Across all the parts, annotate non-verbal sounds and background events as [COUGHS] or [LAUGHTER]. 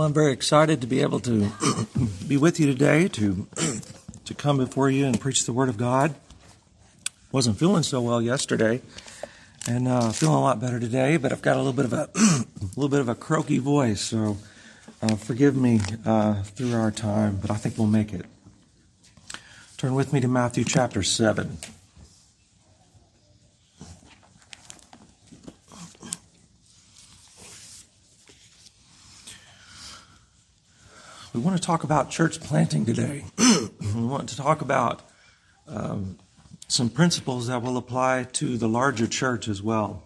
Well, I'm very excited to be able to [COUGHS] be with you today to [COUGHS] to come before you and preach the Word of God. Wasn't feeling so well yesterday, and uh, feeling a lot better today. But I've got a little bit of a, [COUGHS] a little bit of a croaky voice, so uh, forgive me uh, through our time. But I think we'll make it. Turn with me to Matthew chapter seven. We want to talk about church planting today. [CLEARS THROAT] we want to talk about um, some principles that will apply to the larger church as well.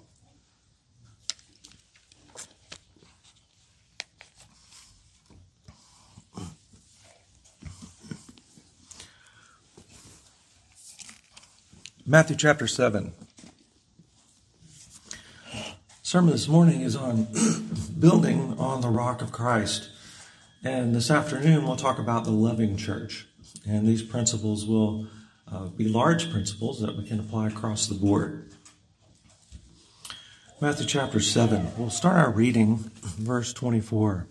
Matthew chapter 7. Sermon this morning is on [CLEARS THROAT] building on the rock of Christ. And this afternoon, we'll talk about the loving church. And these principles will uh, be large principles that we can apply across the board. Matthew chapter 7. We'll start our reading, verse 24.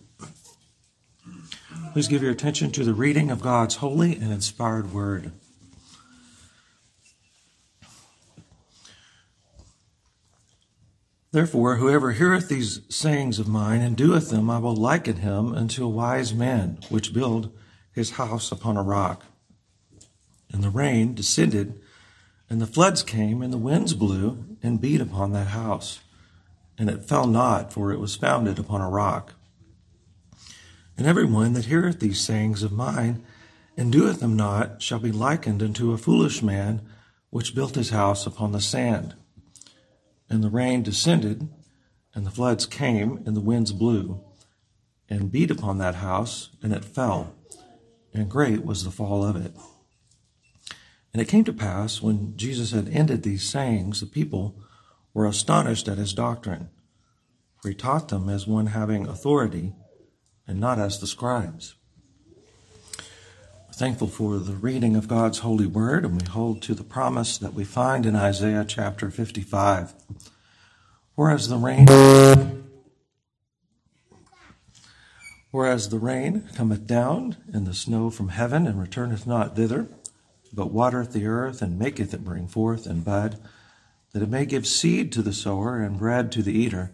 Please give your attention to the reading of God's holy and inspired word. Therefore, whoever heareth these sayings of mine and doeth them, I will liken him unto a wise man, which build his house upon a rock. And the rain descended, and the floods came, and the winds blew and beat upon that house. And it fell not, for it was founded upon a rock. And every one that heareth these sayings of mine and doeth them not shall be likened unto a foolish man, which built his house upon the sand. And the rain descended, and the floods came, and the winds blew, and beat upon that house, and it fell, and great was the fall of it. And it came to pass, when Jesus had ended these sayings, the people were astonished at his doctrine, for he taught them as one having authority, and not as the scribes thankful for the reading of God's holy word, and we hold to the promise that we find in Isaiah chapter 55. Whereas the rain, whereas the rain cometh down, and the snow from heaven, and returneth not thither, but watereth the earth, and maketh it bring forth and bud, that it may give seed to the sower and bread to the eater,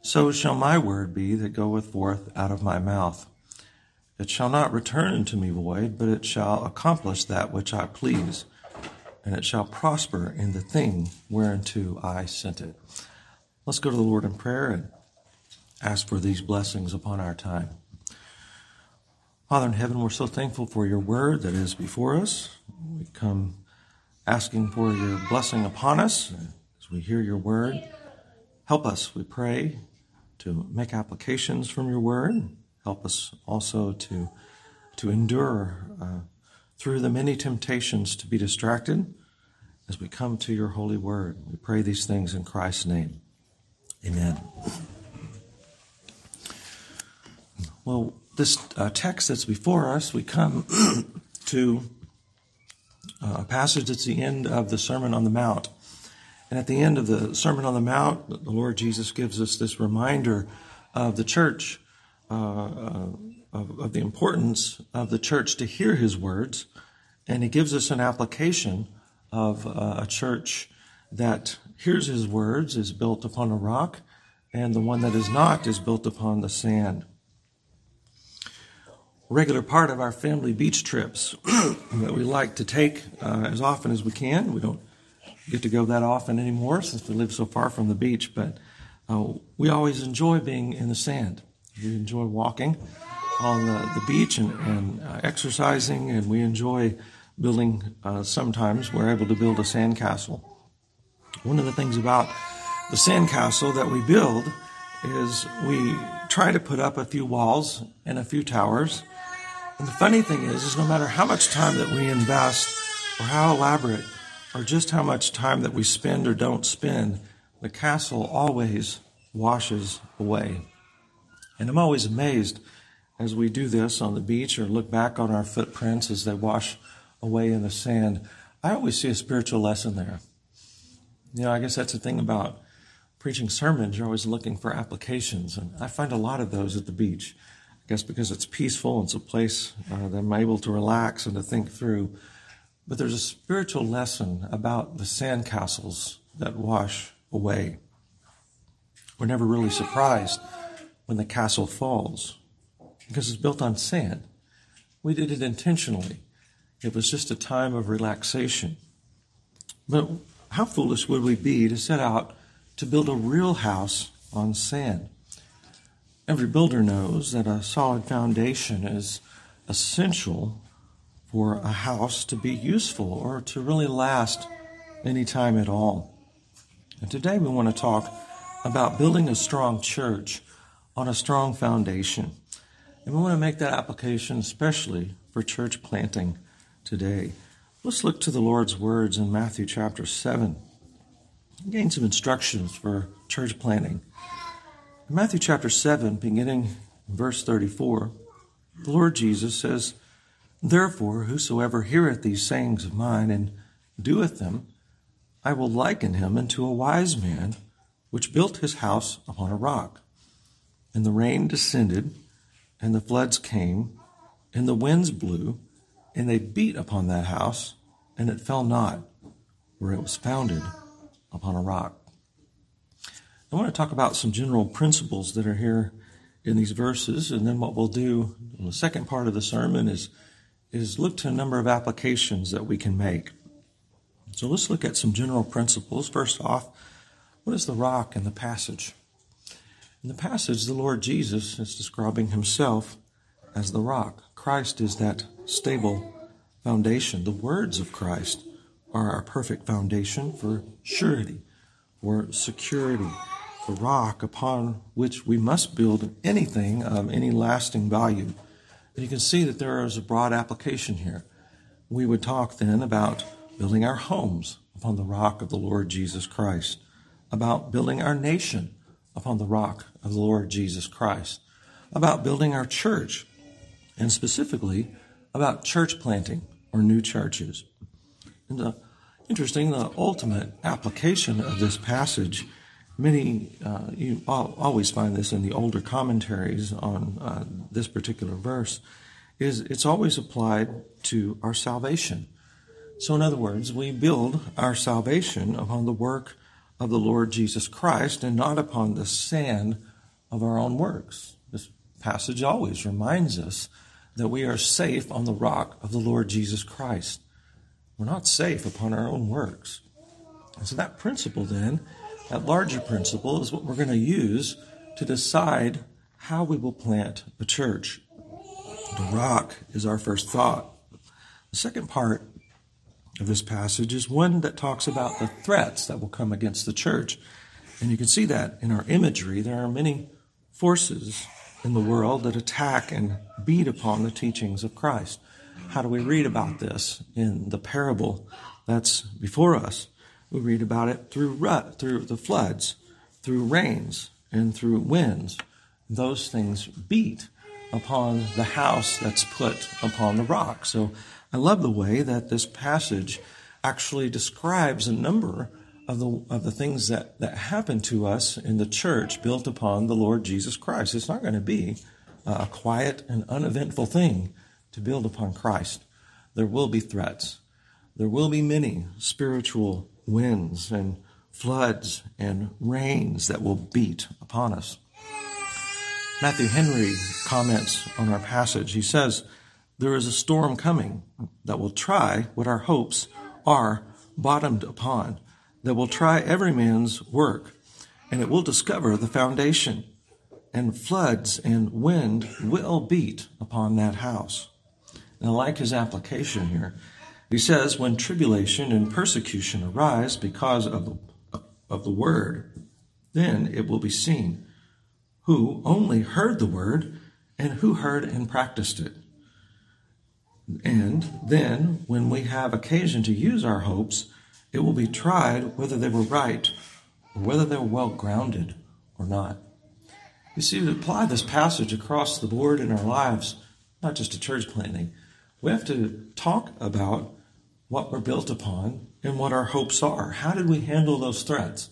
so shall my word be that goeth forth out of my mouth. It shall not return unto me void, but it shall accomplish that which I please, and it shall prosper in the thing whereunto I sent it. Let's go to the Lord in prayer and ask for these blessings upon our time. Father in heaven, we're so thankful for your word that is before us. We come asking for your blessing upon us as we hear your word. Help us, we pray, to make applications from your word Help us also to, to endure uh, through the many temptations to be distracted as we come to your holy word. We pray these things in Christ's name. Amen. Well, this uh, text that's before us, we come [CLEARS THROAT] to uh, a passage that's the end of the Sermon on the Mount. And at the end of the Sermon on the Mount, the Lord Jesus gives us this reminder of the church uh, of, of, the importance of the church to hear his words, and he gives us an application of uh, a church that hears his words is built upon a rock, and the one that is not is built upon the sand. A regular part of our family beach trips [CLEARS THROAT] that we like to take uh, as often as we can. We don't get to go that often anymore since we live so far from the beach, but uh, we always enjoy being in the sand. We enjoy walking on the, the beach and, and uh, exercising, and we enjoy building. Uh, sometimes we're able to build a sandcastle. One of the things about the sandcastle that we build is we try to put up a few walls and a few towers. And the funny thing is, is no matter how much time that we invest, or how elaborate, or just how much time that we spend or don't spend, the castle always washes away. And I'm always amazed as we do this on the beach or look back on our footprints as they wash away in the sand. I always see a spiritual lesson there. You know, I guess that's the thing about preaching sermons. You're always looking for applications, and I find a lot of those at the beach. I guess because it's peaceful, it's a place uh, that I'm able to relax and to think through. But there's a spiritual lesson about the sandcastles that wash away. We're never really surprised when the castle falls because it's built on sand. We did it intentionally. It was just a time of relaxation. But how foolish would we be to set out to build a real house on sand? Every builder knows that a solid foundation is essential for a house to be useful or to really last any time at all. And today we want to talk about building a strong church on a strong foundation. And we want to make that application especially for church planting today. Let's look to the Lord's words in Matthew chapter 7. Gain some instructions for church planting. In Matthew chapter 7, beginning verse 34, the Lord Jesus says, Therefore, whosoever heareth these sayings of mine and doeth them, I will liken him unto a wise man which built his house upon a rock. And the rain descended, and the floods came, and the winds blew, and they beat upon that house, and it fell not, for it was founded upon a rock. I want to talk about some general principles that are here in these verses, and then what we'll do in the second part of the sermon is, is look to a number of applications that we can make. So let's look at some general principles. First off, what is the rock in the passage? In the passage, the Lord Jesus is describing himself as the rock. Christ is that stable foundation. The words of Christ are our perfect foundation for surety, for security, the rock upon which we must build anything of any lasting value. And you can see that there is a broad application here. We would talk then about building our homes upon the rock of the Lord Jesus Christ, about building our nation upon the rock of the Lord Jesus Christ, about building our church, and specifically about church planting or new churches. And uh, interesting, the ultimate application of this passage, many, uh, you always find this in the older commentaries on uh, this particular verse, is it's always applied to our salvation. So, in other words, we build our salvation upon the work of the Lord Jesus Christ and not upon the sand of our own works. This passage always reminds us that we are safe on the rock of the Lord Jesus Christ. We're not safe upon our own works. And so, that principle, then, that larger principle, is what we're going to use to decide how we will plant a church. The rock is our first thought. The second part of this passage is one that talks about the threats that will come against the church. And you can see that in our imagery. There are many forces in the world that attack and beat upon the teachings of Christ. How do we read about this in the parable that's before us? We read about it through rut, through the floods, through rains, and through winds. Those things beat upon the house that's put upon the rock. So I love the way that this passage actually describes a number of the, of the things that, that happen to us in the church built upon the Lord Jesus Christ. It's not going to be a quiet and uneventful thing to build upon Christ. There will be threats. There will be many spiritual winds and floods and rains that will beat upon us. Matthew Henry comments on our passage. He says, There is a storm coming that will try what our hopes are bottomed upon, that will try every man's work, and it will discover the foundation, and floods and wind will beat upon that house. And I like his application here. He says, When tribulation and persecution arise because of the, of the word, then it will be seen who only heard the word and who heard and practiced it. And then, when we have occasion to use our hopes, it will be tried whether they were right or whether they were well grounded or not. You see, to apply this passage across the board in our lives, not just to church planting, we have to talk about what we're built upon and what our hopes are. How did we handle those threats?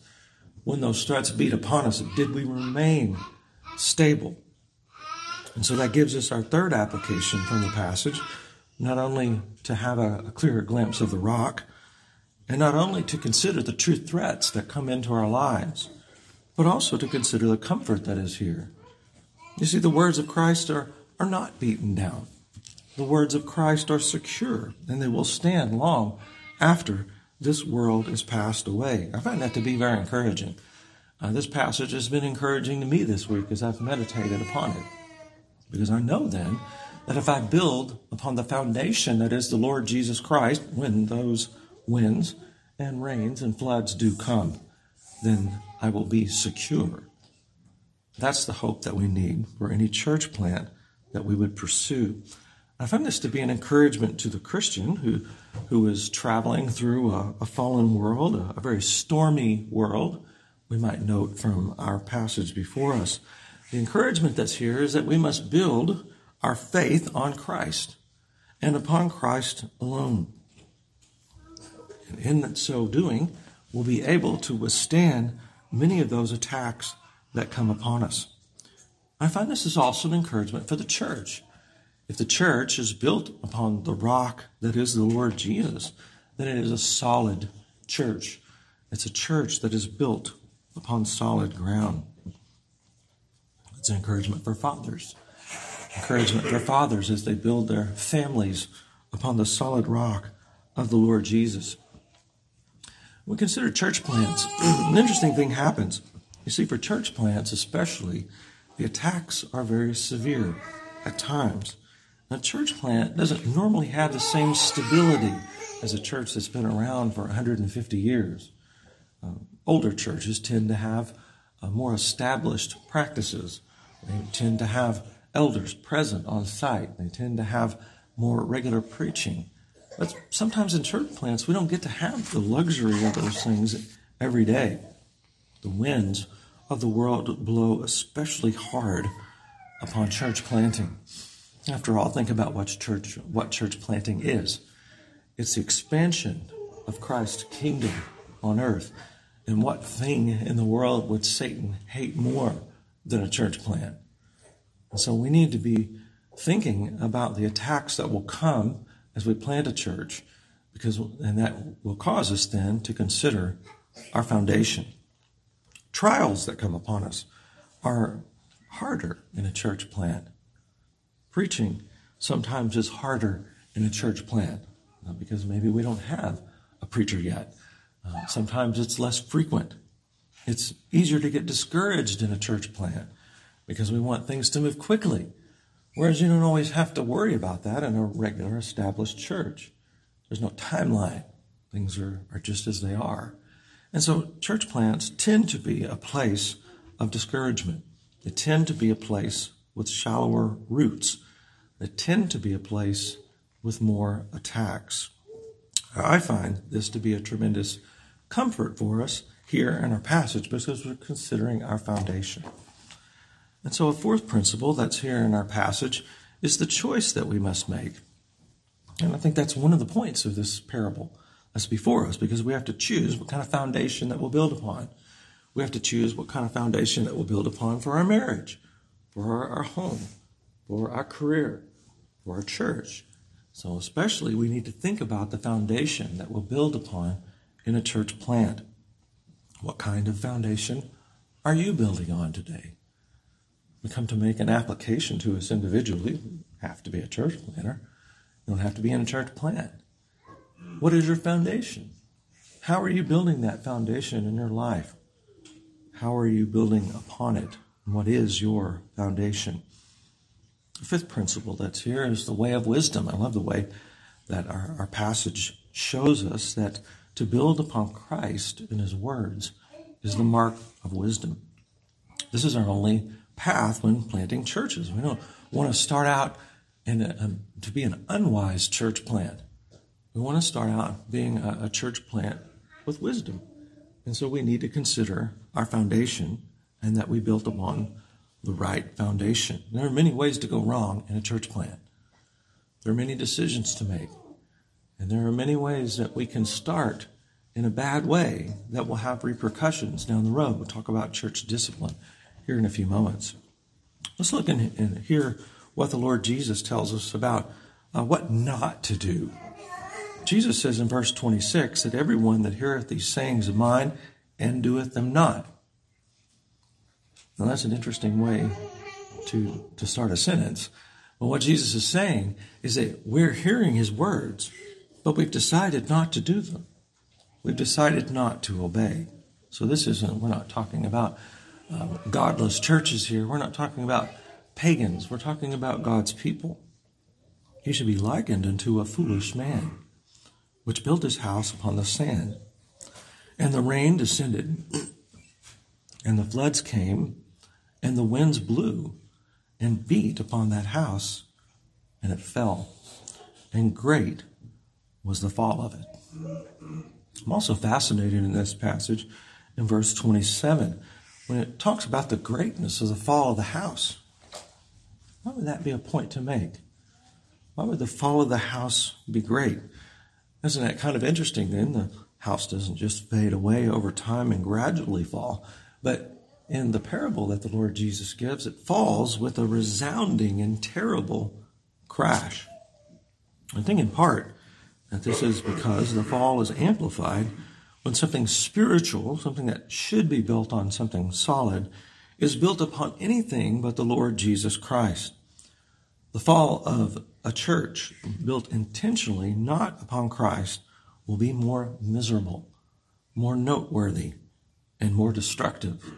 When those threats beat upon us, did we remain stable? And so that gives us our third application from the passage, not only to have a, a clearer glimpse of the rock, and not only to consider the true threats that come into our lives, but also to consider the comfort that is here. You see, the words of Christ are, are not beaten down. The words of Christ are secure, and they will stand long after this world is passed away. I find that to be very encouraging. Uh, this passage has been encouraging to me this week as I've meditated upon it. Because I know then that if I build upon the foundation that is the Lord Jesus Christ, when those winds and rains and floods do come, then I will be secure. That's the hope that we need for any church plant that we would pursue. I find this to be an encouragement to the Christian who, who is traveling through a, a fallen world, a, a very stormy world, we might note from our passage before us. The encouragement that's here is that we must build our faith on Christ and upon Christ alone. And in so doing, we'll be able to withstand many of those attacks that come upon us. I find this is also an encouragement for the church. If the church is built upon the rock that is the Lord Jesus, then it is a solid church. It's a church that is built upon solid ground. It's an encouragement for fathers. Encouragement for fathers as they build their families upon the solid rock of the Lord Jesus. We consider church plants. [CLEARS THROAT] An interesting thing happens. You see, for church plants especially, the attacks are very severe at times. A church plant doesn't normally have the same stability as a church that's been around for 150 years. Uh, older churches tend to have uh, more established practices. They tend to have elders present on site. They tend to have more regular preaching. But sometimes in church plants, we don't get to have the luxury of those things every day. The winds of the world blow especially hard upon church planting. After all, think about what church, what church planting is. It's the expansion of Christ's kingdom on earth. And what thing in the world would Satan hate more than a church plant? So we need to be thinking about the attacks that will come as we plant a church, because and that will cause us then to consider our foundation. Trials that come upon us are harder in a church plant. Preaching sometimes is harder in a church plant uh, because maybe we don't have a preacher yet. Uh, sometimes it's less frequent. It's easier to get discouraged in a church plant because we want things to move quickly. Whereas you don't always have to worry about that in a regular established church. There's no timeline. Things are, are just as they are. And so church plants tend to be a place of discouragement. They tend to be a place with shallower roots. They tend to be a place with more attacks. I find this to be a tremendous comfort for us here in our passage because we're considering our foundation. And so, a fourth principle that's here in our passage is the choice that we must make. And I think that's one of the points of this parable that's before us because we have to choose what kind of foundation that we'll build upon. We have to choose what kind of foundation that we'll build upon for our marriage, for our, our home, for our career, for our church. So, especially, we need to think about the foundation that we'll build upon in a church plant. What kind of foundation are you building on today? We come to make an application to us individually. you have to be a church planner. You don't have to be in a church plant. What is your foundation? How are you building that foundation in your life? How are you building upon it? What is your foundation? The fifth principle that's here is the way of wisdom. I love the way that our, our passage shows us that to build upon Christ in his words is the mark of wisdom. This is our only path when planting churches. We don't want to start out in a, um, to be an unwise church plant. We want to start out being a, a church plant with wisdom. And so we need to consider our foundation and that we built upon the right foundation. There are many ways to go wrong in a church plant. There are many decisions to make. And there are many ways that we can start in a bad way that will have repercussions down the road. We'll talk about church discipline here in a few moments. Let's look and, hear what the Lord Jesus tells us about uh, what not to do. Jesus says in verse 26 that everyone that heareth these sayings of mine and doeth them not. Now that's an interesting way to, to start a sentence. But what Jesus is saying is that we're hearing his words, but we've decided not to do them. We've decided not to obey. So this isn't, we're not talking about um, godless churches here. We're not talking about pagans. We're talking about God's people. He should be likened unto a foolish man, which built his house upon the sand. And the rain descended, [CLEARS THROAT] and the floods came, and the winds blew and beat upon that house, and it fell. And great was the fall of it. I'm also fascinated in this passage in verse 27 when it talks about the greatness of the fall of the house. Why would that be a point to make? Why would the fall of the house be great? Isn't that kind of interesting then? The house doesn't just fade away over time and gradually fall, but in the parable that the Lord Jesus gives, it falls with a resounding and terrible crash. I think in part that this is because the fall is amplified when something spiritual, something that should be built on something solid, is built upon anything but the Lord Jesus Christ. The fall of a church built intentionally not upon Christ will be more miserable, more noteworthy, and more destructive.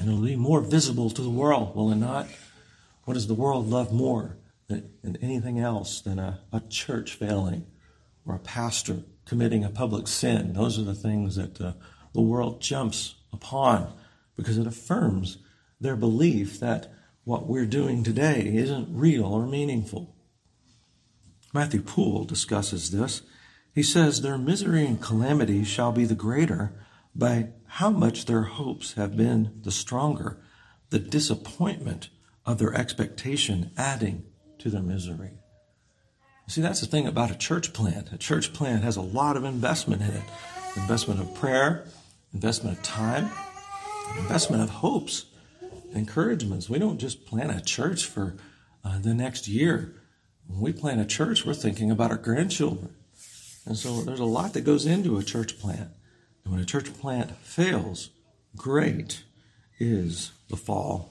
And it'll be more visible to the world, will it not? What does the world love more than, anything else than a, a church failing or a pastor committing a public sin. Those are the things that uh, the world jumps upon because it affirms their belief that what we're doing today isn't real or meaningful. Matthew Poole discusses this. He says, Their misery and calamity shall be the greater by how much their hopes have been the stronger, the disappointment of their expectation adding to their misery. See, that's the thing about a church plant. A church plant has a lot of investment in it investment of prayer, investment of time, investment of hopes, encouragements. We don't just plant a church for uh, the next year. When we plant a church, we're thinking about our grandchildren. And so there's a lot that goes into a church plant. And when a church plant fails, great is the fall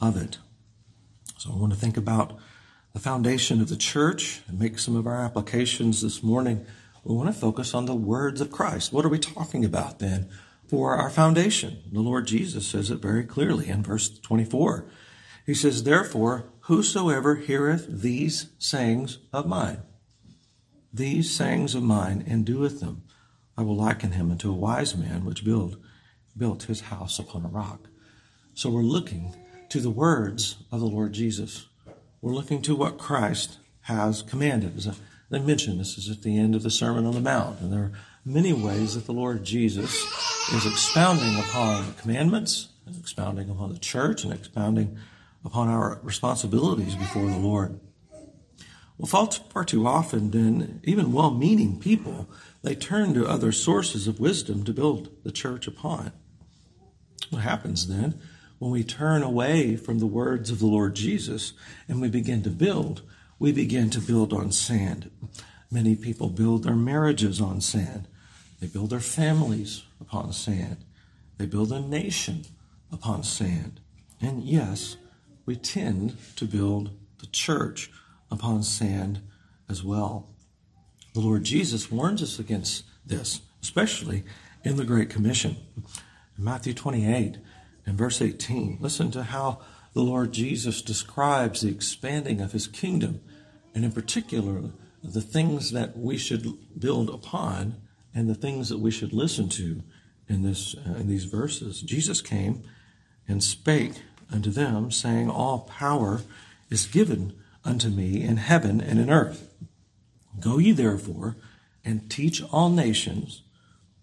of it. So I want to think about the foundation of the church and make some of our applications this morning, we want to focus on the words of Christ. What are we talking about then for our foundation? The Lord Jesus says it very clearly in verse 24. He says, Therefore, whosoever heareth these sayings of mine, these sayings of mine, and doeth them, I will liken him unto a wise man which build, built his house upon a rock. So we're looking to the words of the Lord Jesus we're looking to what Christ has commanded. As I mentioned, this is at the end of the Sermon on the Mount, and there are many ways that the Lord Jesus is expounding upon the commandments, and expounding upon the church, and expounding upon our responsibilities before the Lord. Well, far too often, then, even well meaning people, they turn to other sources of wisdom to build the church upon. What happens then? When we turn away from the words of the Lord Jesus and we begin to build, we begin to build on sand. Many people build their marriages on sand. They build their families upon sand. They build a nation upon sand. And yes, we tend to build the church upon sand as well. The Lord Jesus warns us against this, especially in the Great Commission. In Matthew 28, in verse 18. Listen to how the Lord Jesus describes the expanding of his kingdom, and in particular, the things that we should build upon and the things that we should listen to in, this, uh, in these verses. Jesus came and spake unto them, saying, All power is given unto me in heaven and in earth. Go ye therefore and teach all nations,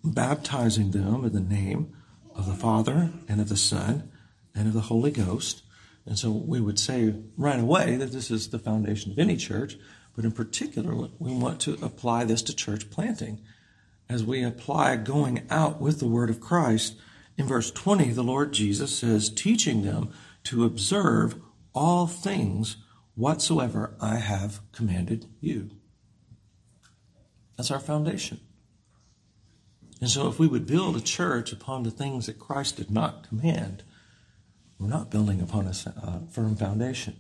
baptizing them in the name of the Father and of the Son and of the Holy Ghost. And so we would say right away that this is the foundation of any church, but in particular, we want to apply this to church planting. As we apply going out with the word of Christ, in verse 20, the Lord Jesus says, teaching them to observe all things whatsoever I have commanded you. That's our foundation. And so, if we would build a church upon the things that Christ did not command, we're not building upon a uh, firm foundation.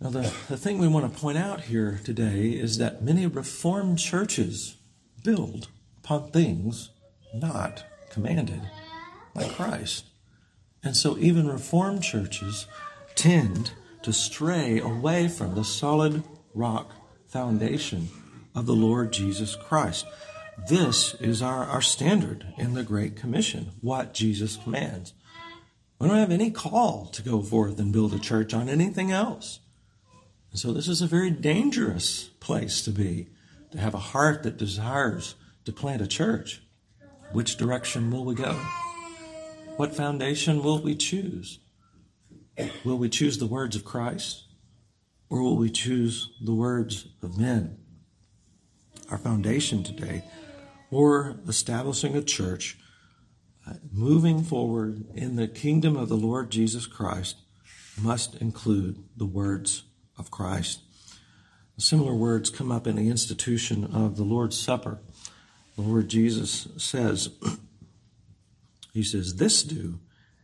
Now, the, the thing we want to point out here today is that many Reformed churches build upon things not commanded by Christ. And so, even Reformed churches tend to stray away from the solid rock foundation of the Lord Jesus Christ. This is our, our standard in the Great Commission, what Jesus commands. We don't have any call to go forth and build a church on anything else. And so this is a very dangerous place to be, to have a heart that desires to plant a church. Which direction will we go? What foundation will we choose? Will we choose the words of Christ or will we choose the words of men? Our foundation today, or establishing a church, uh, moving forward in the kingdom of the Lord Jesus Christ, must include the words of Christ. Similar words come up in the institution of the Lord's Supper. The Lord Jesus says, [CLEARS THROAT] He says, This do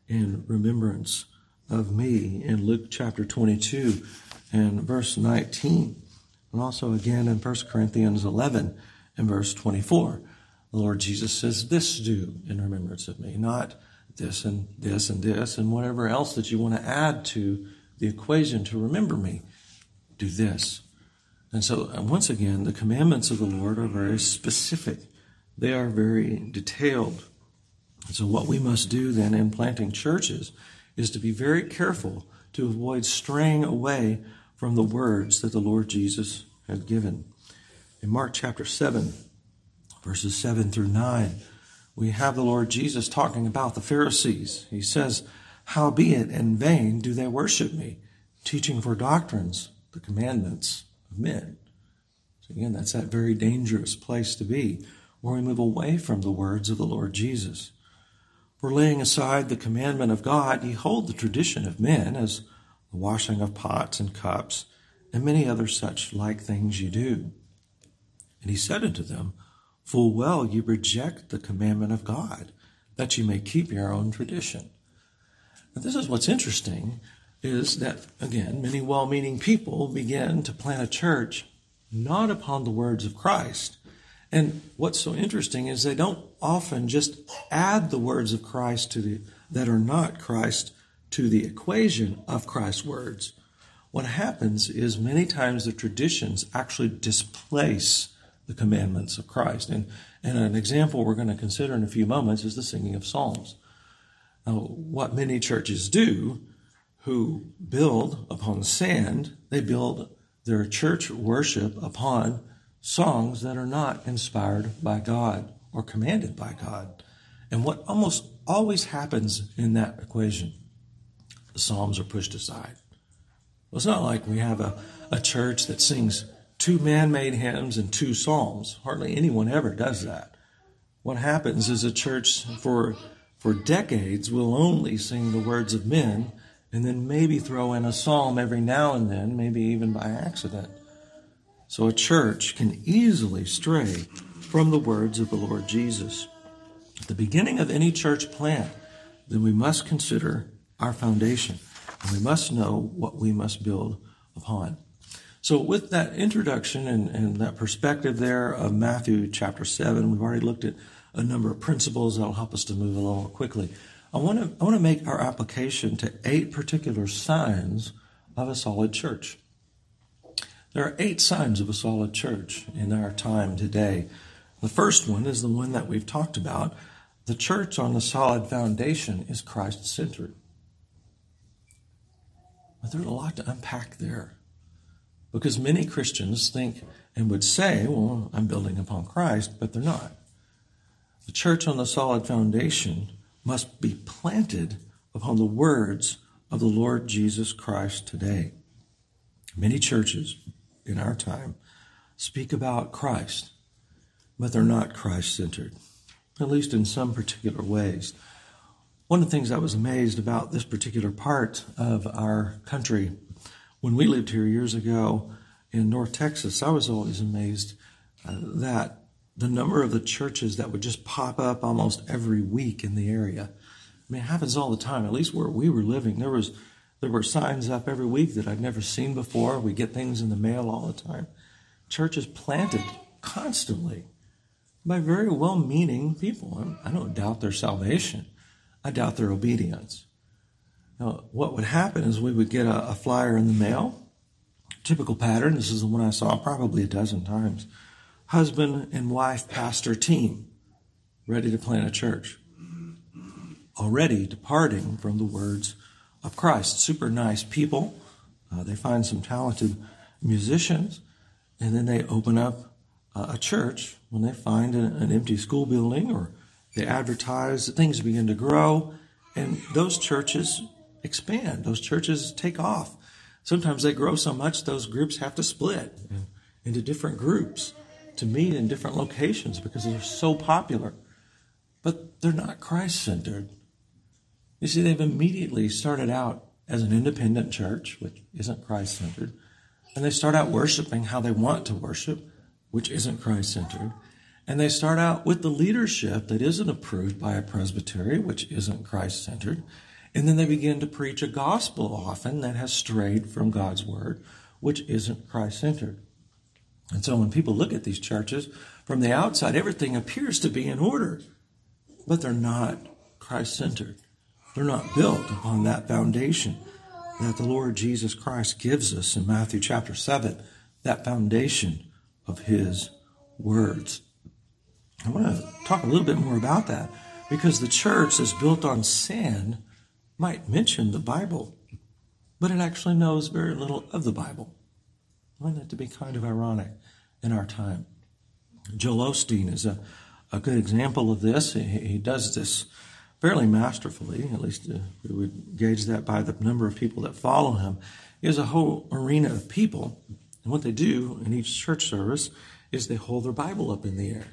in remembrance of me in Luke chapter 22 and verse 19, and also again in 1 Corinthians 11 and verse 24. The Lord Jesus says, This do in remembrance of me, not this and this and this and whatever else that you want to add to the equation to remember me do this. And so, uh, once again, the commandments of the Lord are very specific, they are very detailed. So, what we must do then in planting churches is to be very careful to avoid straying away from the words that the Lord Jesus had given. In Mark chapter 7, verses 7 through 9, we have the Lord Jesus talking about the Pharisees. He says, Howbeit in vain do they worship me, teaching for doctrines the commandments of men. So again, that's that very dangerous place to be, where we move away from the words of the Lord Jesus. For laying aside the commandment of God, ye hold the tradition of men as the washing of pots and cups, and many other such like things ye do. And he said unto them, Full well you reject the commandment of God, that you may keep your own tradition. Now, this is what's interesting is that, again, many well meaning people begin to plant a church not upon the words of Christ. And what's so interesting is they don't often just add the words of Christ to the, that are not Christ to the equation of Christ's words. What happens is many times the traditions actually displace the commandments of Christ. And, and an example we're going to consider in a few moments is the singing of psalms. Now, what many churches do who build upon sand, they build their church worship upon songs that are not inspired by God or commanded by God. And what almost always happens in that equation, the Psalms are pushed aside. Well, it's not like we have a, a church that sings two man made hymns and two psalms. Hardly anyone ever does that. What happens is a church for, for decades will only sing the words of men and then maybe throw in a psalm every now and then, maybe even by accident. So a church can easily stray from the words of the Lord Jesus. At the beginning of any church plant, then we must consider our foundation, and we must know what we must build upon. So, with that introduction and, and that perspective there of Matthew chapter 7, we've already looked at a number of principles that'll help us to move along quickly. I want to I want to make our application to eight particular signs of a solid church. There are eight signs of a solid church in our time today. The first one is the one that we've talked about. The church on the solid foundation is Christ centered. But there's a lot to unpack there. Because many Christians think and would say, well, I'm building upon Christ, but they're not. The church on the solid foundation must be planted upon the words of the Lord Jesus Christ today. Many churches in our time speak about Christ, but they're not Christ centered, at least in some particular ways. one of the things I was amazed about this particular part of our country, when we lived here years ago in North Texas, I was always amazed uh, that the number of the churches that would just pop up almost every week in the area. I mean, it happens all the time. At least where we were living, there was there were signs up every week that I'd never seen before. We get things in the mail all the time. Churches planted constantly by very well-meaning people. I don't doubt their salvation. I doubt their obedience. Now, what would happen is we would get a, a flyer in the mail. Typical pattern. This is the one I saw probably a dozen times husband and wife pastor team ready to plant a church. Already departing from the words of Christ. Super nice people. Uh, they find some talented musicians, and then they open up uh, a church when they find an, an empty school building or they advertise, things begin to grow, and those churches expand. Those churches take off. Sometimes they grow so much those groups have to split into different groups to meet in different locations because they're so popular. But they're not Christ centered. You see, they've immediately started out as an independent church, which isn't Christ centered, and they start out worshiping how they want to worship, which isn't Christ centered. And they start out with the leadership that isn't approved by a presbytery, which isn't Christ centered. And then they begin to preach a gospel often that has strayed from God's word, which isn't Christ centered. And so when people look at these churches from the outside, everything appears to be in order, but they're not Christ centered. They're not built upon that foundation that the Lord Jesus Christ gives us in Matthew chapter 7, that foundation of his words. I want to talk a little bit more about that because the church is built on sand might mention the Bible, but it actually knows very little of the Bible. I find that to be kind of ironic in our time. Joel Osteen is a, a good example of this. He, he does this fairly masterfully, at least uh, we would gauge that by the number of people that follow him. He has a whole arena of people, and what they do in each church service is they hold their Bible up in the air.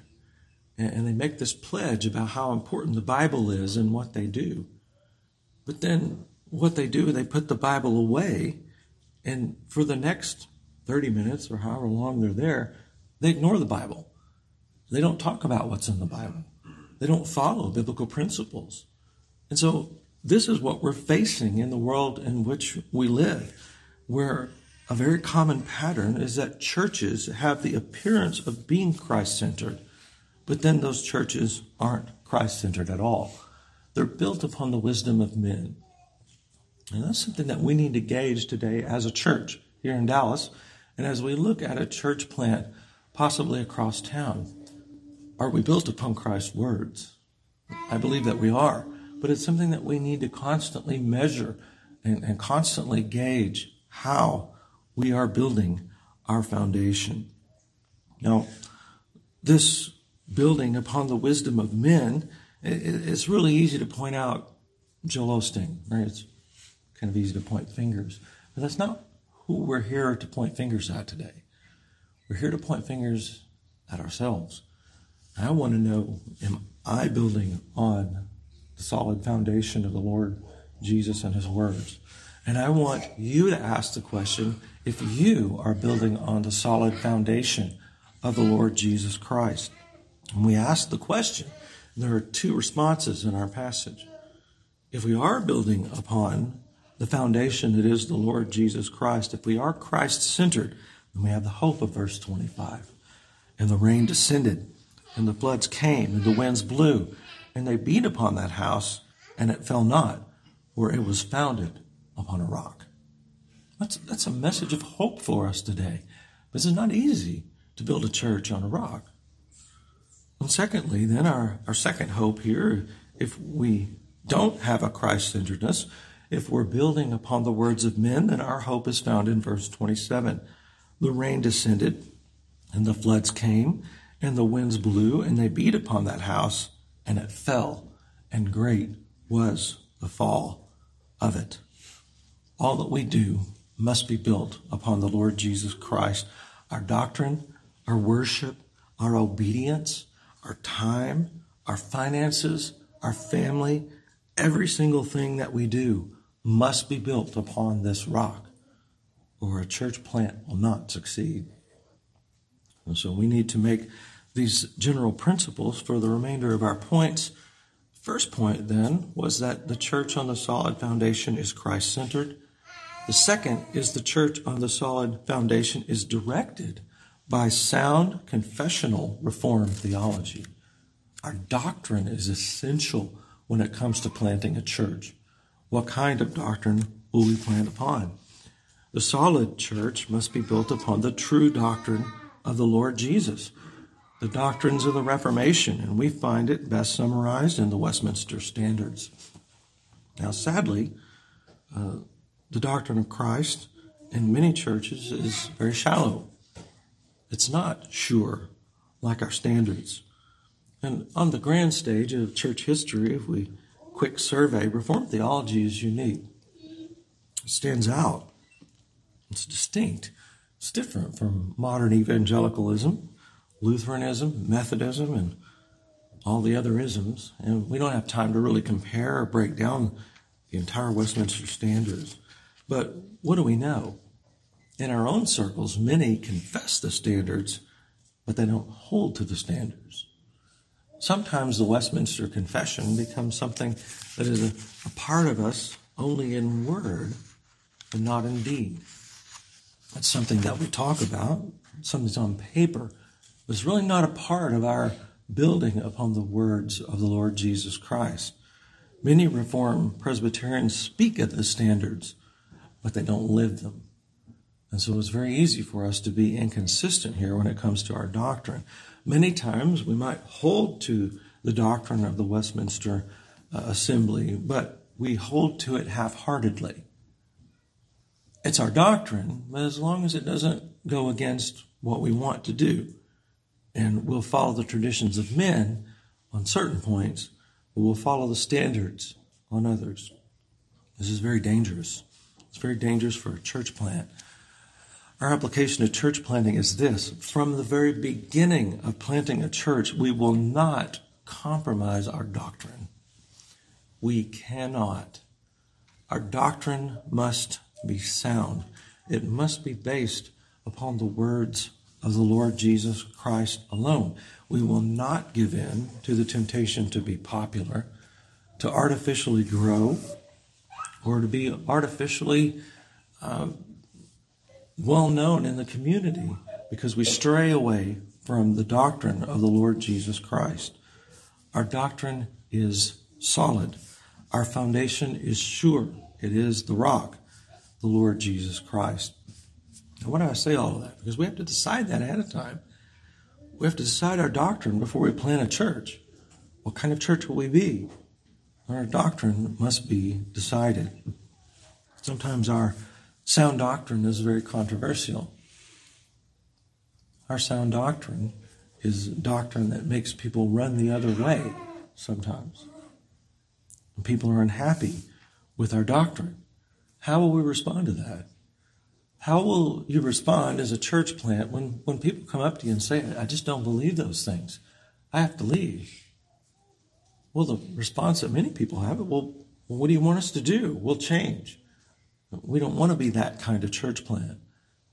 And, and they make this pledge about how important the Bible is and what they do. But then what they do, they put the Bible away, and for the next 30 minutes or however long they're there, they ignore the Bible. They don't talk about what's in the Bible. They don't follow biblical principles. And so this is what we're facing in the world in which we live, where a very common pattern is that churches have the appearance of being Christ centered, but then those churches aren't Christ centered at all. They're built upon the wisdom of men. And that's something that we need to gauge today as a church here in Dallas and as we look at a church plant, possibly across town, are we built upon Christ's words? I believe that we are, but it's something that we need to constantly measure and, and constantly gauge how we are building our foundation. Now, this building upon the wisdom of men, it's really easy to point out Joel Osteen, right? It's kind of easy to point fingers, but that's not who we're here to point fingers at today. We're here to point fingers at ourselves. I want to know am I building on the solid foundation of the Lord Jesus and His words? And I want you to ask the question if you are building on the solid foundation of the Lord Jesus Christ. And we ask the question, there are two responses in our passage. If we are building upon the foundation that is the Lord Jesus Christ, if we are Christ centered, then we have the hope of verse 25. And the rain descended, and the floods came, and the winds blew, and they beat upon that house, and it fell not, for it was founded upon a rock. That's, that's a message of hope for us today. This is not easy to build a church on a rock. And secondly, then our, our second hope here, if we don't have a Christ centeredness, if we're building upon the words of men, then our hope is found in verse 27. The rain descended, and the floods came, and the winds blew, and they beat upon that house, and it fell, and great was the fall of it. All that we do must be built upon the Lord Jesus Christ. Our doctrine, our worship, our obedience, our time, our finances, our family, Every single thing that we do must be built upon this rock, or a church plant will not succeed. And so we need to make these general principles for the remainder of our points. First point, then, was that the church on the solid foundation is Christ centered. The second is the church on the solid foundation is directed by sound confessional reform theology. Our doctrine is essential when it comes to planting a church. What kind of doctrine will we plant upon? The solid church must be built upon the true doctrine of the Lord Jesus, the doctrines of the Reformation, and we find it best summarized in the Westminster Standards. Now, sadly, uh, the doctrine of Christ in many churches is very shallow. It's not sure like our standards. And on the grand stage of church history, if we quick survey, Reformed theology is unique. It stands out. It's distinct. It's different from modern evangelicalism, Lutheranism, Methodism, and all the other isms. And we don't have time to really compare or break down the entire Westminster Standards. But what do we know? In our own circles, many confess the standards, but they don't hold to the standards. Sometimes the Westminster Confession becomes something that is a, a part of us only in word, but not in deed. It's something that we talk about, something that's on paper, but it's really not a part of our building upon the words of the Lord Jesus Christ. Many Reformed Presbyterians speak of the standards, but they don't live them. And so it's very easy for us to be inconsistent here when it comes to our doctrine. Many times we might hold to the doctrine of the Westminster uh, Assembly, but we hold to it half heartedly. It's our doctrine, but as long as it doesn't go against what we want to do, and we'll follow the traditions of men on certain points, but we'll follow the standards on others. This is very dangerous. It's very dangerous for a church plant. Our application to church planting is this from the very beginning of planting a church, we will not compromise our doctrine. We cannot. Our doctrine must be sound, it must be based upon the words of the Lord Jesus Christ alone. We will not give in to the temptation to be popular, to artificially grow, or to be artificially uh, well known in the community because we stray away from the doctrine of the Lord Jesus Christ. Our doctrine is solid. Our foundation is sure. It is the rock, the Lord Jesus Christ. Now, why do I say all of that? Because we have to decide that ahead of time. We have to decide our doctrine before we plant a church. What kind of church will we be? Our doctrine must be decided. Sometimes our Sound doctrine is very controversial. Our sound doctrine is doctrine that makes people run the other way sometimes. And people are unhappy with our doctrine. How will we respond to that? How will you respond as a church plant when, when people come up to you and say, I just don't believe those things? I have to leave. Well, the response that many people have, well, what do you want us to do? We'll change. We don't want to be that kind of church plant.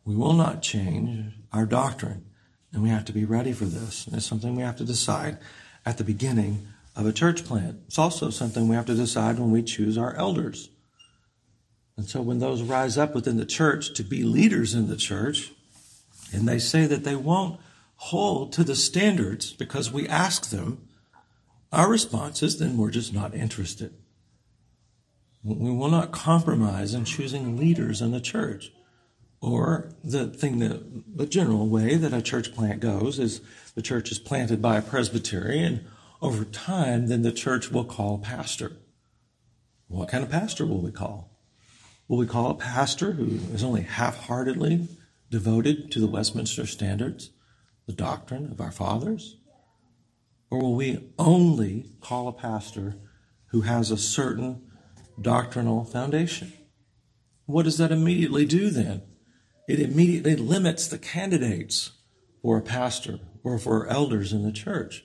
We will not change our doctrine, and we have to be ready for this. And it's something we have to decide at the beginning of a church plant. It's also something we have to decide when we choose our elders. And so when those rise up within the church to be leaders in the church, and they say that they won't hold to the standards because we ask them, our response is then we're just not interested. We will not compromise in choosing leaders in the church. Or the thing that the general way that a church plant goes is the church is planted by a presbytery, and over time, then the church will call a pastor. What kind of pastor will we call? Will we call a pastor who is only half heartedly devoted to the Westminster standards, the doctrine of our fathers? Or will we only call a pastor who has a certain doctrinal foundation. What does that immediately do then? It immediately limits the candidates for a pastor or for elders in the church.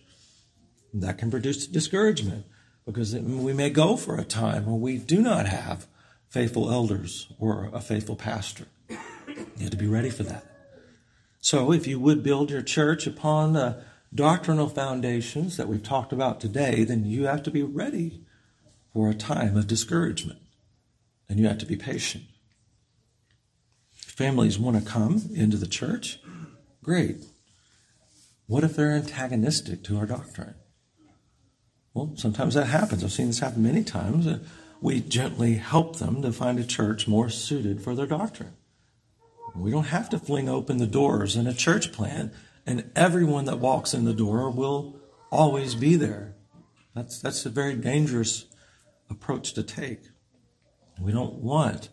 That can produce discouragement because we may go for a time when we do not have faithful elders or a faithful pastor. You have to be ready for that. So, if you would build your church upon the doctrinal foundations that we've talked about today, then you have to be ready for a time of discouragement. And you have to be patient. Families want to come into the church. Great. What if they're antagonistic to our doctrine? Well, sometimes that happens. I've seen this happen many times. We gently help them to find a church more suited for their doctrine. We don't have to fling open the doors in a church plan, and everyone that walks in the door will always be there. That's, that's a very dangerous approach to take. We don't want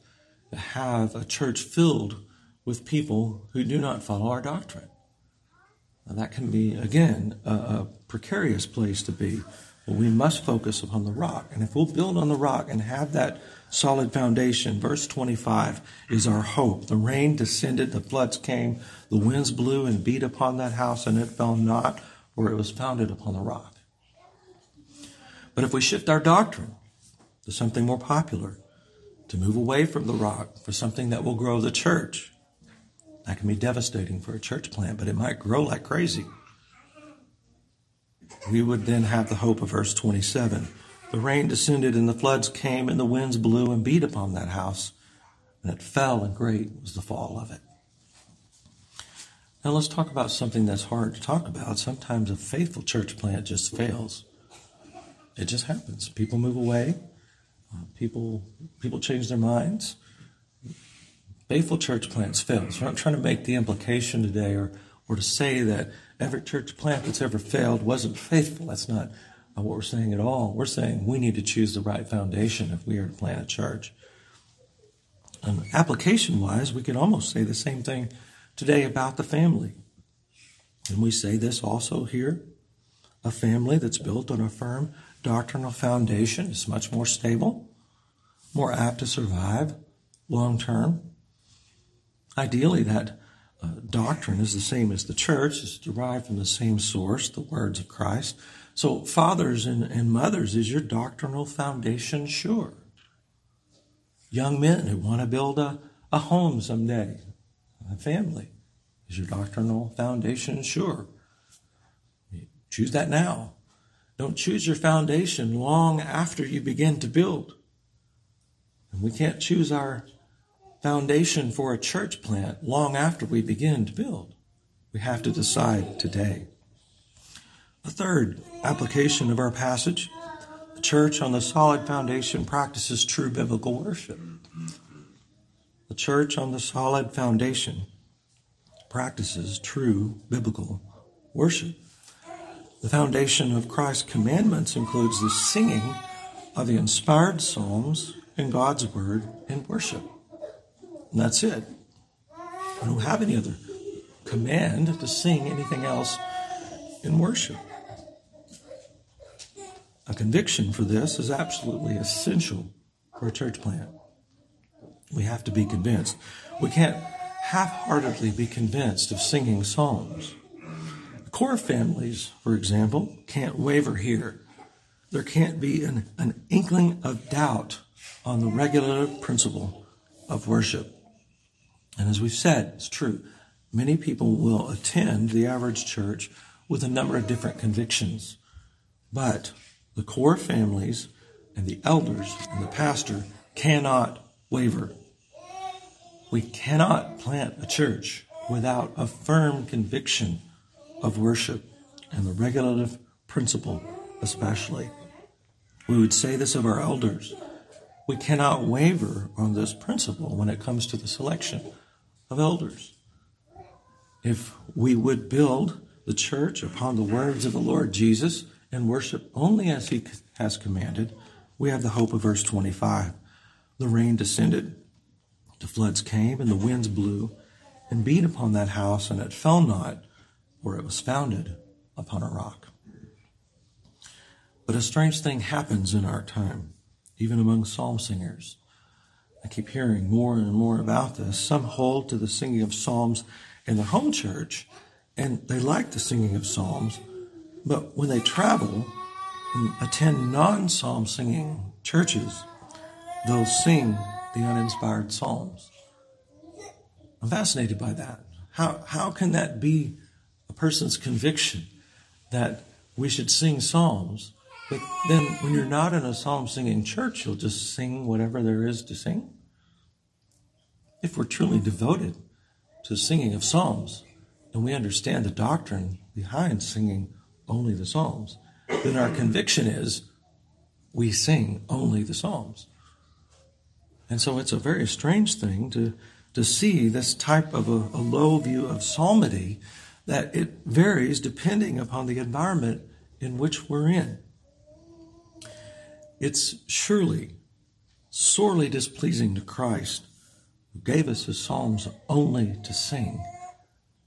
to have a church filled with people who do not follow our doctrine. Now, that can be, again, a, a precarious place to be. But we must focus upon the rock. And if we'll build on the rock and have that solid foundation, verse 25 is our hope. The rain descended, the floods came, the winds blew and beat upon that house, and it fell not, for it was founded upon the rock. But if we shift our doctrine to something more popular, to move away from the rock for something that will grow the church, that can be devastating for a church plant, but it might grow like crazy we would then have the hope of verse 27. The rain descended and the floods came and the winds blew and beat upon that house and it fell and great was the fall of it. Now let's talk about something that's hard to talk about. Sometimes a faithful church plant just fails. It just happens. People move away. Uh, people people change their minds. Faithful church plants fail. So I'm not trying to make the implication today or or to say that every church plant that's ever failed wasn't faithful. That's not what we're saying at all. We're saying we need to choose the right foundation if we are to plant a church. And application wise, we can almost say the same thing today about the family. And we say this also here. A family that's built on a firm doctrinal foundation is much more stable, more apt to survive long term. Ideally, that uh, doctrine is the same as the church. It's derived from the same source, the words of Christ. So, fathers and, and mothers, is your doctrinal foundation sure? Young men who want to build a, a home someday, a family, is your doctrinal foundation sure? Choose that now. Don't choose your foundation long after you begin to build. And we can't choose our foundation for a church plant long after we begin to build. We have to decide today. A third application of our passage the church on the solid foundation practices true biblical worship. The church on the solid foundation practices true biblical worship. The foundation of Christ's commandments includes the singing of the inspired psalms in God's word in worship. And that's it. I don't have any other command to sing anything else in worship. A conviction for this is absolutely essential for a church plant. We have to be convinced. We can't half heartedly be convinced of singing psalms. Core families, for example, can't waver here. There can't be an, an inkling of doubt on the regulative principle of worship. And as we've said, it's true. Many people will attend the average church with a number of different convictions. But the core families and the elders and the pastor cannot waver. We cannot plant a church without a firm conviction of worship and the regulative principle, especially. We would say this of our elders. We cannot waver on this principle when it comes to the selection of elders. If we would build the church upon the words of the Lord Jesus and worship only as he has commanded, we have the hope of verse 25. The rain descended, the floods came, and the winds blew and beat upon that house, and it fell not, for it was founded upon a rock. But a strange thing happens in our time, even among psalm singers. I keep hearing more and more about this. Some hold to the singing of psalms in their home church, and they like the singing of psalms, but when they travel, and attend non psalm singing churches, they'll sing the uninspired psalms. I'm fascinated by that. How, how can that be person's conviction that we should sing psalms, but then when you're not in a psalm singing church, you'll just sing whatever there is to sing? If we're truly devoted to singing of psalms, and we understand the doctrine behind singing only the psalms, then our conviction is we sing only the psalms. And so it's a very strange thing to, to see this type of a, a low view of psalmody that it varies depending upon the environment in which we're in. It's surely sorely displeasing to Christ, who gave us his psalms only to sing,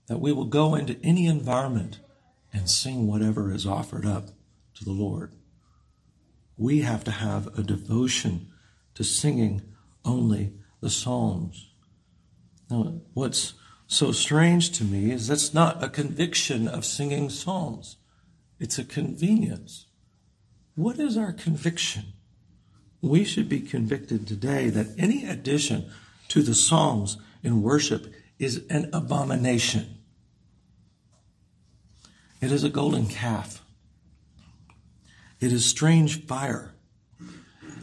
that we will go into any environment and sing whatever is offered up to the Lord. We have to have a devotion to singing only the Psalms. Now, what's so strange to me is that's not a conviction of singing Psalms, it's a convenience. What is our conviction? We should be convicted today that any addition to the Psalms in worship is an abomination. It is a golden calf. It is strange fire.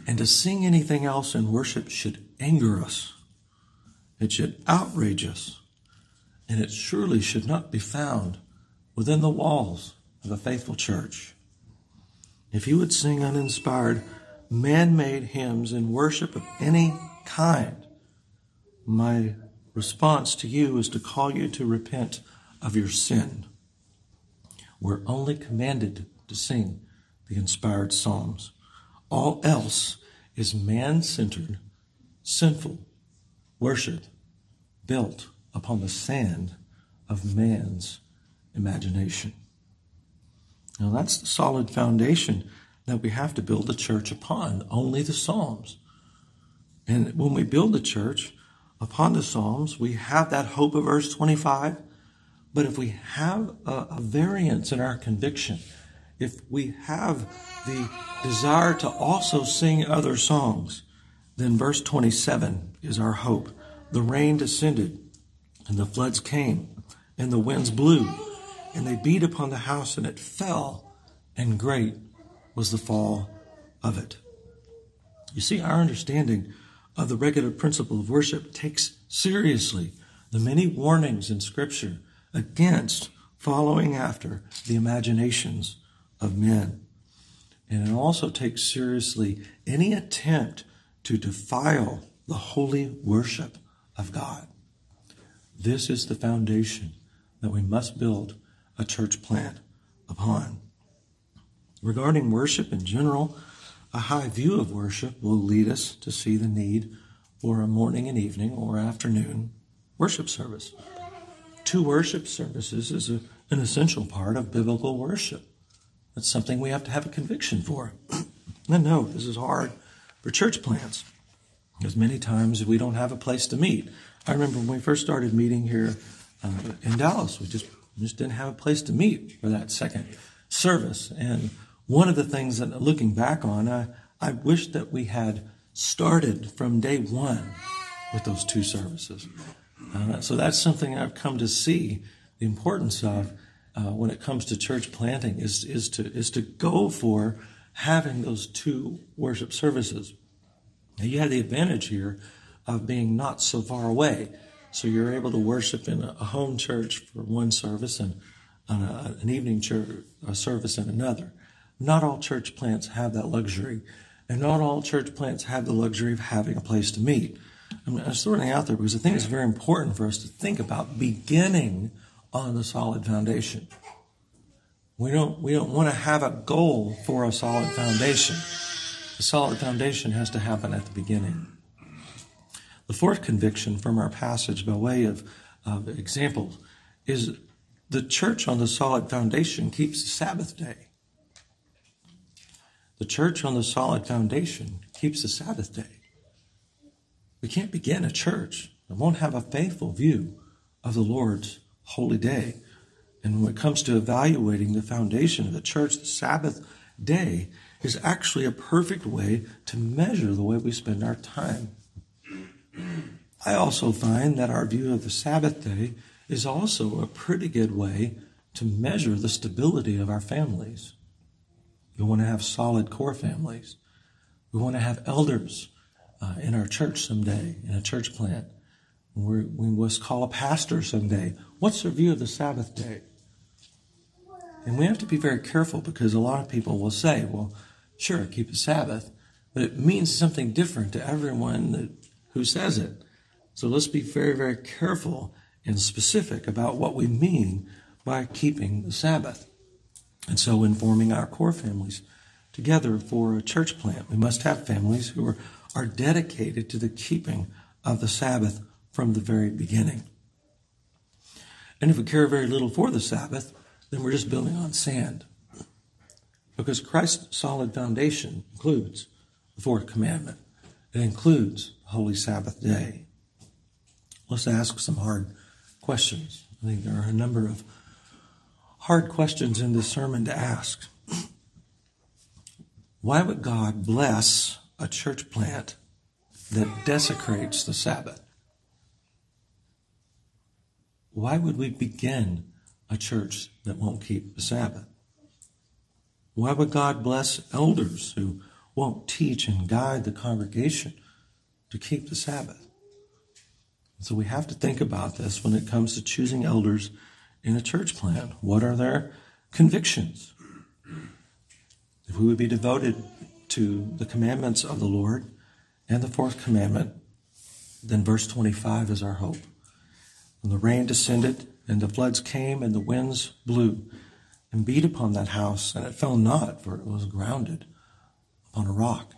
And to sing anything else in worship should anger us. It should outrage us. And it surely should not be found within the walls of a faithful church. If you would sing uninspired, man made hymns in worship of any kind, my response to you is to call you to repent of your sin. We're only commanded to sing the inspired Psalms. All else is man centered, sinful worship built upon the sand of man's imagination. Now, that's the solid foundation that we have to build the church upon, only the Psalms. And when we build the church upon the Psalms, we have that hope of verse 25. But if we have a, a variance in our conviction, if we have the desire to also sing other songs, then verse 27 is our hope. The rain descended, and the floods came, and the winds blew, and they beat upon the house, and it fell, and great was the fall of it. You see, our understanding of the regular principle of worship takes seriously the many warnings in Scripture against following after the imaginations of men. And it also takes seriously any attempt to defile the holy worship of God. This is the foundation that we must build a church plant upon. Regarding worship in general, a high view of worship will lead us to see the need for a morning and evening or afternoon worship service. Two worship services is a, an essential part of biblical worship. That's something we have to have a conviction for. [CLEARS THROAT] and no, this is hard for church plants because many times we don't have a place to meet. I remember when we first started meeting here uh, in Dallas, we just we just didn't have a place to meet for that second service. And one of the things that, looking back on, I, I wish that we had started from day one with those two services. Uh, so that's something I've come to see the importance of uh, when it comes to church planting is is to is to go for having those two worship services. Now you have the advantage here of being not so far away, so you're able to worship in a, home church for one service and a, an evening church service in another. Not all church plants have that luxury, and not all church plants have the luxury of having a place to meet. I'm it out there because I think it's very important for us to think about beginning on the solid foundation. We don't, we don't want to have a goal for a solid foundation. The solid foundation has to happen at the beginning. The fourth conviction from our passage, by way of, of example, is the church on the solid foundation keeps the Sabbath day. The church on the solid foundation keeps the Sabbath day. We can't begin a church that won't have a faithful view of the Lord's holy day. And when it comes to evaluating the foundation of the church, the Sabbath day is actually a perfect way to measure the way we spend our time. I also find that our view of the Sabbath day is also a pretty good way to measure the stability of our families. We want to have solid core families. We want to have elders uh, in our church someday, in a church plant. We're, we must call a pastor someday. What's their view of the Sabbath day? And we have to be very careful because a lot of people will say, well, sure, keep the Sabbath, but it means something different to everyone that, who says it. So let's be very, very careful and specific about what we mean by keeping the Sabbath. And so, in forming our core families together for a church plant, we must have families who are, are dedicated to the keeping of the Sabbath from the very beginning. And if we care very little for the Sabbath, then we're just building on sand. Because Christ's solid foundation includes the fourth commandment. It includes holy Sabbath day. Let's ask some hard questions. I think there are a number of hard questions in this sermon to ask. [CLEARS THROAT] Why would God bless a church plant that desecrates the Sabbath? Why would we begin a church that won't keep the Sabbath? Why would God bless elders who won't teach and guide the congregation to keep the Sabbath? So we have to think about this when it comes to choosing elders in a church plan. What are their convictions? If we would be devoted to the commandments of the Lord and the fourth commandment, then verse 25 is our hope. When the rain descended and the floods came and the winds blew and beat upon that house, and it fell not, for it was grounded upon a rock.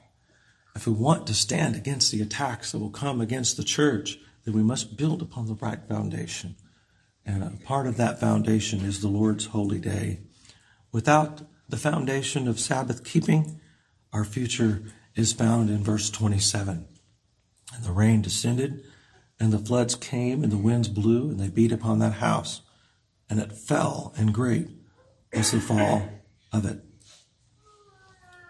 If we want to stand against the attacks that will come against the church, then we must build upon the right foundation. And a part of that foundation is the Lord's holy day. Without the foundation of Sabbath keeping, our future is found in verse 27. And the rain descended and the floods came, and the winds blew, and they beat upon that house, and it fell, and great was the fall of it.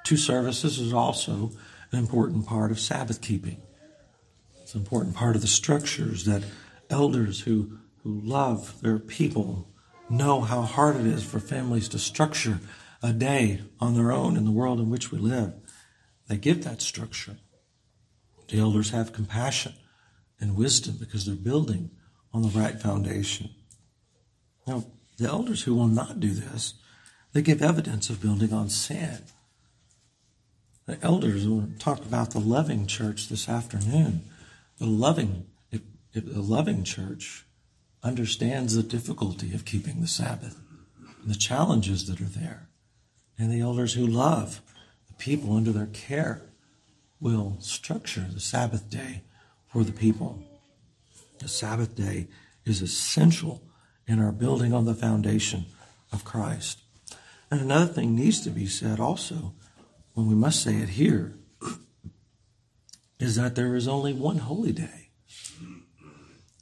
Two services is also an important part of Sabbath keeping. It's an important part of the structures that elders who, who love their people know how hard it is for families to structure a day on their own in the world in which we live. They give that structure. The elders have compassion and wisdom because they're building on the right foundation. Now, the elders who will not do this, they give evidence of building on sand. The elders will talk about the loving church this afternoon. The loving, if, if the loving church understands the difficulty of keeping the Sabbath the challenges that are there. And the elders who love the people under their care will structure the Sabbath day for the people. The Sabbath day is essential in our building on the foundation of Christ. And another thing needs to be said also, when we must say it here, is that there is only one holy day.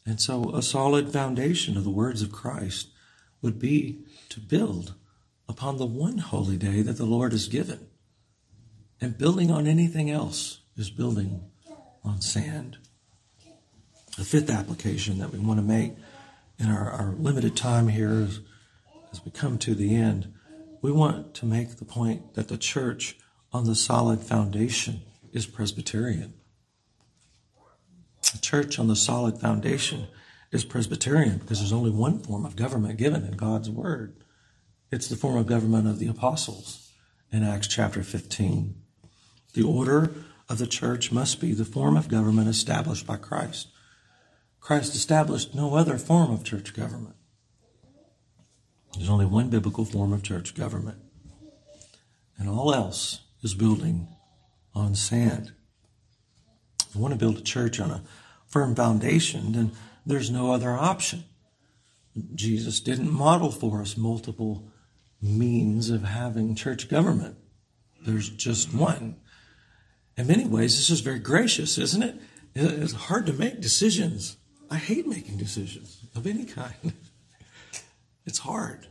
And so a solid foundation of the words of Christ would be to build upon the one holy day that the Lord has given. And building on anything else is building on sand. The fifth application that we want to make in our, our limited time here is, as we come to the end, we want to make the point that the church on the solid foundation is Presbyterian. The church on the solid foundation is Presbyterian because there's only one form of government given in God's Word. It's the form of government of the apostles in Acts chapter 15. The order of the church must be the form of government established by Christ. Christ established no other form of church government. There's only one biblical form of church government. And all else is building on sand. If you want to build a church on a firm foundation, then there's no other option. Jesus didn't model for us multiple means of having church government. There's just one. In many ways, this is very gracious, isn't it? It's hard to make decisions I hate making decisions of any kind. [LAUGHS] it's hard.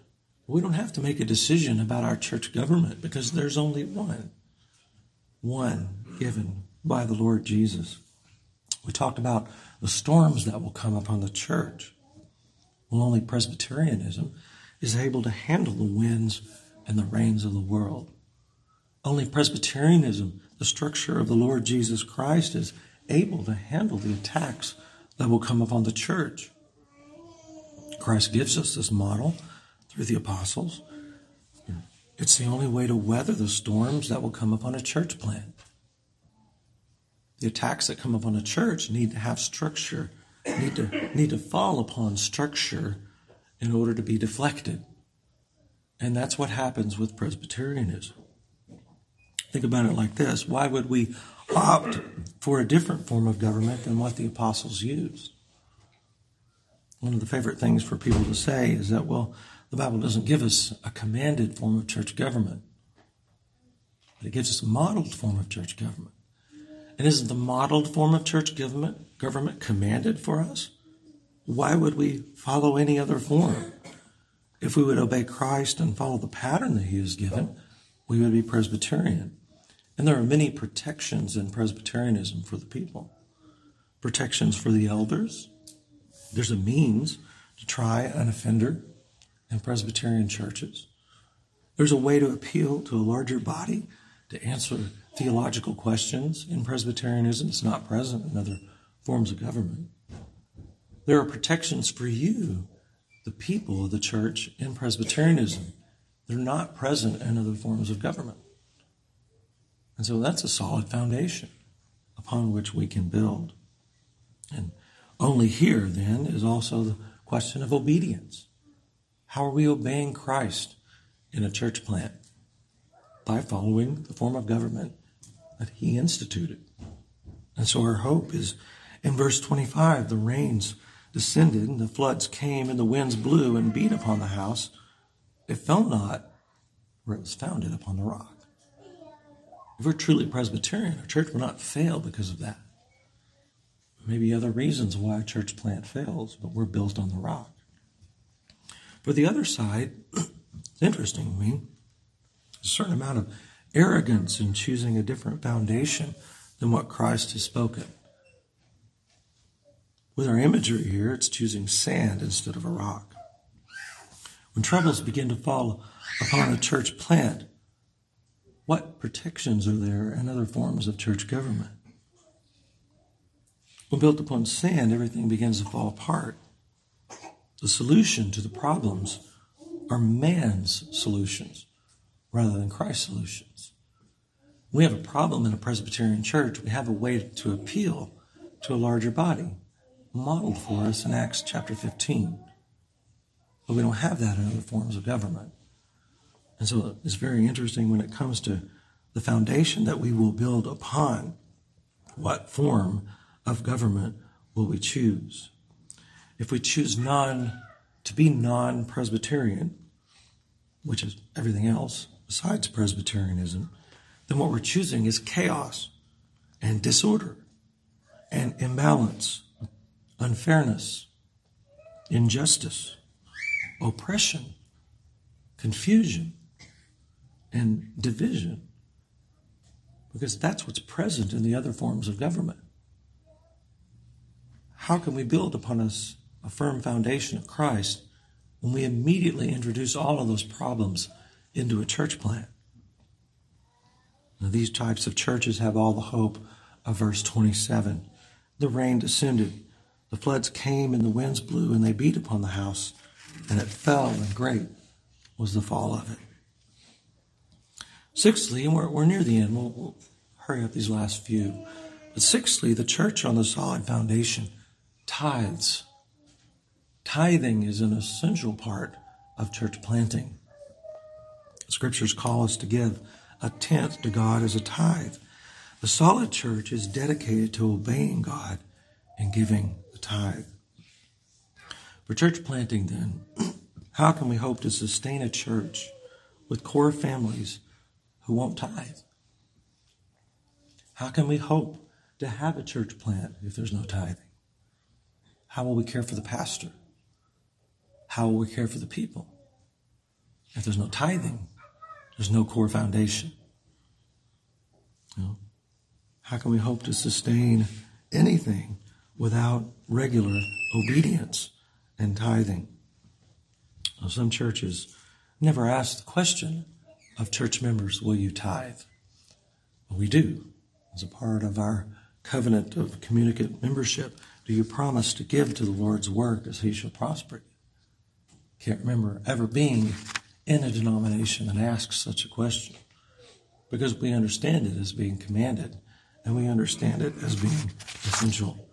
We don't have to make a decision about our church government because there's only one. One given by the Lord Jesus. We talked about the storms that will come upon the church. Well, only Presbyterianism is able to handle the winds and the rains of the world. Only Presbyterianism, the structure of the Lord Jesus Christ, is able to handle the attacks that will come upon the church. Christ gives us this model through the apostles. It's the only way to weather the storms that will come upon a church plant. The attacks that come upon a church need to have structure, need to, need to fall upon structure in order to be deflected. And that's what happens with Presbyterianism. Think about it like this why would we opt for a different form of government than what the apostles used? One of the favorite things for people to say is that, well, the Bible doesn't give us a commanded form of church government, but it gives us a modeled form of church government. And isn't the modeled form of church government government commanded for us? Why would we follow any other form? If we would obey Christ and follow the pattern that He has given, we would be Presbyterian. And there are many protections in Presbyterianism for the people. Protections for the elders. There's a means to try an offender in Presbyterian churches. There's a way to appeal to a larger body to answer theological questions in Presbyterianism. It's not present in other forms of government. There are protections for you, the people of the church, in Presbyterianism. They're not present in other forms of government. And so that's a solid foundation upon which we can build. And only here, then, is also the question of obedience. How are we obeying Christ in a church plant? By following the form of government that he instituted. And so our hope is in verse 25 the rains descended, and the floods came, and the winds blew and beat upon the house. It fell not, where it was founded upon the rock. If we're truly Presbyterian, our church will not fail because of that. Maybe other reasons why a church plant fails, but we're built on the rock. For the other side, it's interesting to me, a certain amount of arrogance in choosing a different foundation than what Christ has spoken. With our imagery here, it's choosing sand instead of a rock. When troubles begin to fall upon a church plant, what protections are there in other forms of church government? When built upon sand, everything begins to fall apart. The solution to the problems are man's solutions rather than Christ's solutions. We have a problem in a Presbyterian church. We have a way to appeal to a larger body modeled for us in Acts chapter 15. But we don't have that in other forms of government. And so it's very interesting when it comes to the foundation that we will build upon. What form of government will we choose? If we choose non to be non-Presbyterian, which is everything else besides Presbyterianism, then what we're choosing is chaos and disorder and imbalance unfairness, injustice, oppression, confusion, and division. Because that's what's present in the other forms of government. How can we build upon us a firm foundation of Christ when we immediately introduce all of those problems into a church plant? Now, these types of churches have all the hope of verse 27. The rain descended the floods came and the winds blew and they beat upon the house, and it fell, and great was the fall of it. Sixthly, and we're, we're near the end, we'll, we'll hurry up these last few. But sixthly, the church on the solid foundation tithes. Tithing is an essential part of church planting. Scriptures call us to give a tenth to God as a tithe. The solid church is dedicated to obeying God and giving the tithe. For church planting, then, [CLEARS THROAT] how can we hope to sustain a church with core families who won't tithe? How can we hope to have a church plant if there's no tithing? How will we care for the pastor? How will we care for the people? If there's no tithing, there's no core foundation. You know, how can we hope to sustain anything without regular obedience and tithing? Now, some churches never ask the question of church members, will you tithe? Well, we do. As a part of our covenant of communicant membership, do you promise to give to the Lord's work as he shall prosper you? Can't remember ever being in a denomination that asks such a question because we understand it as being commanded and we understand it as being essential.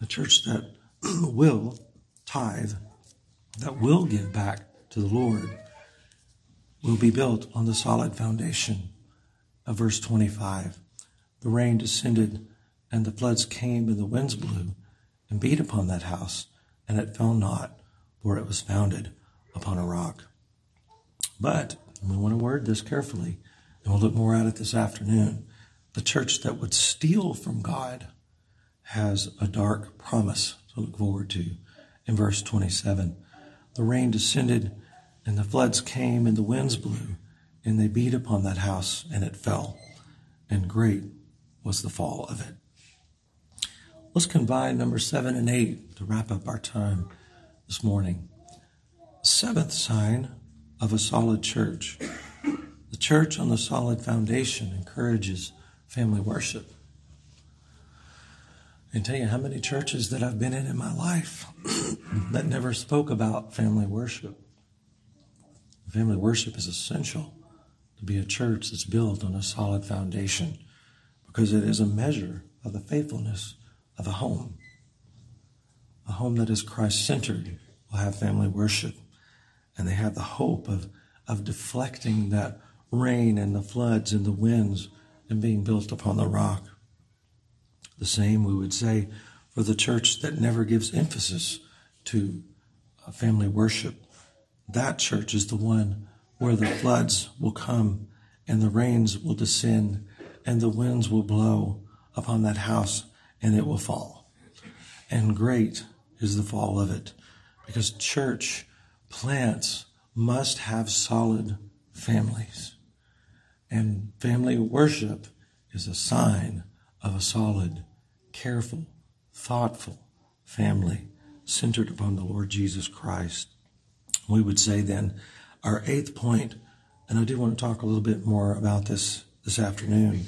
A church that [CLEARS THROAT] will tithe, that will give back to the Lord, will be built on the solid foundation of verse 25. The rain descended and the floods came and the winds blew and beat upon that house, and it fell not, for it was founded upon a rock. But we want to word this carefully, and we'll look more at it this afternoon. The church that would steal from God has a dark promise to look forward to. In verse 27, the rain descended, and the floods came, and the winds blew, and they beat upon that house, and it fell, and great was the fall of it. Let's combine number seven and eight to wrap up our time this morning. Seventh sign of a solid church. The church on the solid foundation encourages family worship. I can tell you how many churches that I've been in in my life [CLEARS THROAT] that never spoke about family worship. Family worship is essential to be a church that's built on a solid foundation because it is a measure of the faithfulness of a home. A home that is Christ centered will have family worship and they have the hope of, of deflecting that rain and the floods and the winds and being built upon the rock. The same we would say for the church that never gives emphasis to uh, family worship. That church is the one where the floods will come and the rains will descend and the winds will blow upon that house and it will fall. And great is the fall of it because church plants must have solid families. And family worship is a sign of a solid, careful, thoughtful family centered upon the Lord Jesus Christ. We would say then our eighth point, and I do want to talk a little bit more about this this afternoon,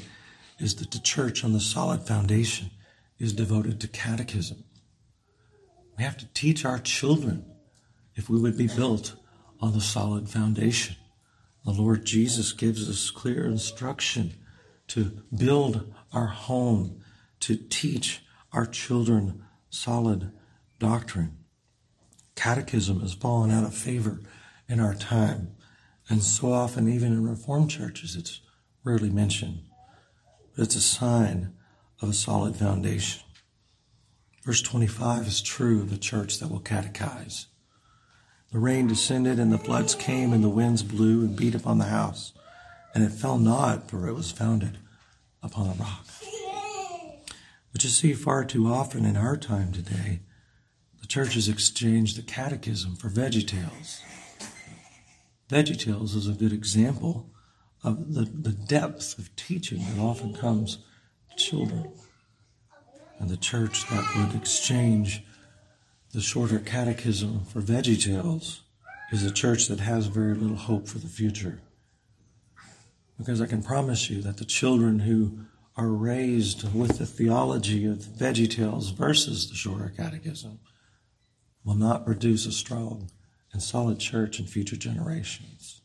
is that the church on the solid foundation is devoted to catechism. We have to teach our children if we would be built on the solid foundation. The Lord Jesus gives us clear instruction to build our home, to teach our children solid doctrine. Catechism has fallen out of favor in our time, and so often, even in Reformed churches, it's rarely mentioned. But it's a sign of a solid foundation. Verse 25 is true of the church that will catechize. The rain descended, and the floods came, and the winds blew and beat upon the house. And it fell not, for it was founded upon a rock. But you see, far too often in our time today, the churches exchange the catechism for veggie tales. Veggie tales is a good example of the, the depth of teaching that often comes to children. And the church that would exchange the shorter catechism for Veggie Tales is a church that has very little hope for the future. Because I can promise you that the children who are raised with the theology of Veggie Tales versus the shorter catechism will not produce a strong and solid church in future generations.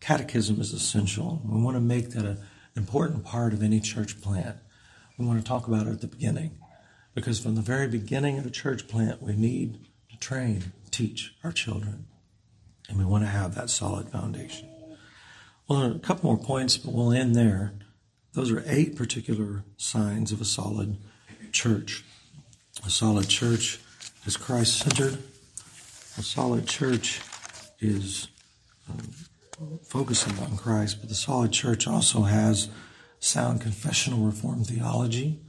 Catechism is essential. We want to make that an important part of any church plant. We want to talk about it at the beginning. Because from the very beginning of a church plant, we need to train, teach our children. And we want to have that solid foundation. Well, a couple more points, but we'll end there. Those are eight particular signs of a solid church. A solid church is Christ centered. A solid church is um, focusing on Christ, but the solid church also has sound confessional reform theology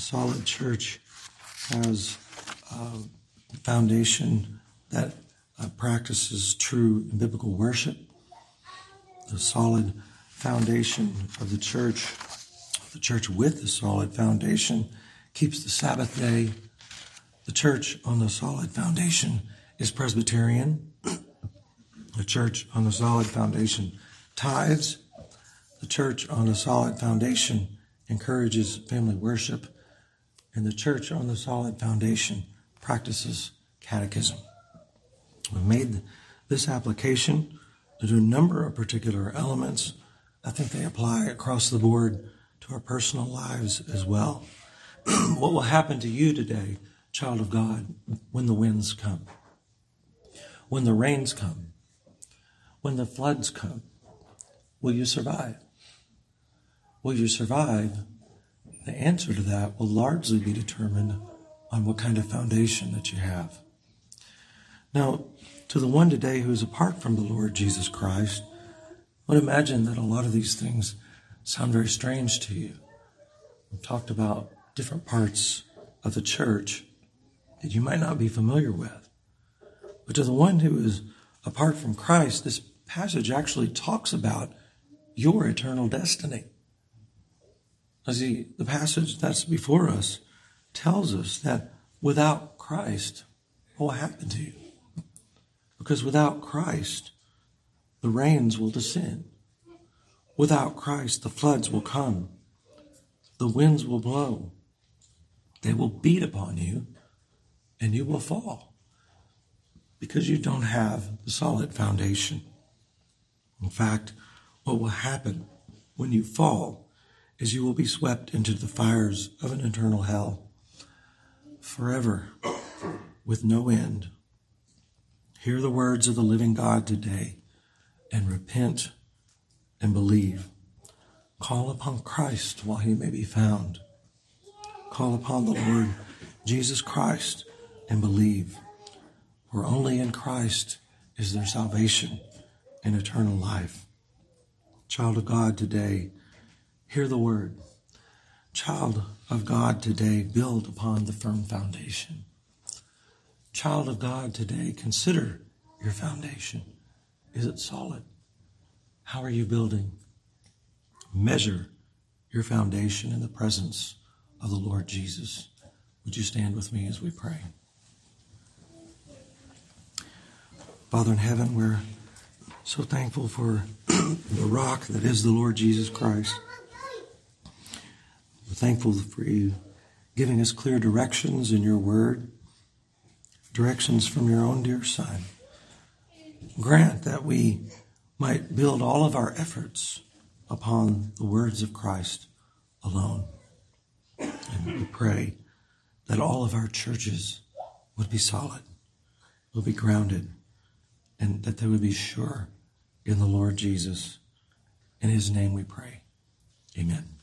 solid church has a foundation that uh, practices true biblical worship, the solid foundation of the church, the church with the solid foundation keeps the Sabbath day. The church on the solid foundation is Presbyterian. the church on the solid foundation tithes. The church on a solid foundation encourages family worship. And the church on the solid foundation practices catechism. We've made this application to a number of particular elements. I think they apply across the board to our personal lives as well. [CLEARS THROAT] what will happen to you today, child of God, when the winds come? When the rains come? When the floods come? Will you survive? Will you survive? The answer to that will largely be determined on what kind of foundation that you have. Now, to the one today who is apart from the Lord Jesus Christ, I would imagine that a lot of these things sound very strange to you. We've talked about different parts of the church that you might not be familiar with. But to the one who is apart from Christ, this passage actually talks about your eternal destiny. See, the passage that's before us tells us that without Christ, what will happen to you? Because without Christ, the rains will descend. Without Christ, the floods will come. The winds will blow. They will beat upon you and you will fall because you don't have the solid foundation. In fact, what will happen when you fall is you will be swept into the fires of an eternal hell forever with no end. Hear the words of the living God today and repent and believe. Call upon Christ while he may be found. Call upon the Lord Jesus Christ and believe. For only in Christ is there salvation and eternal life. Child of God today, hear the word. Child of God today, build upon the firm foundation. Child of God today, consider your foundation. Is it solid? How are you building? Measure your foundation in the presence of the Lord Jesus. Would you stand with me as we pray? Father in heaven, we're so thankful for [CLEARS THROAT] the rock that is the Lord Jesus Christ. We're thankful for you giving us clear directions in your word directions from your own dear Son. Grant that we might build all of our efforts upon the words of Christ alone. And we pray that all of our churches would be solid, would be grounded, and that they would be sure in the Lord Jesus. In his name we pray. Amen.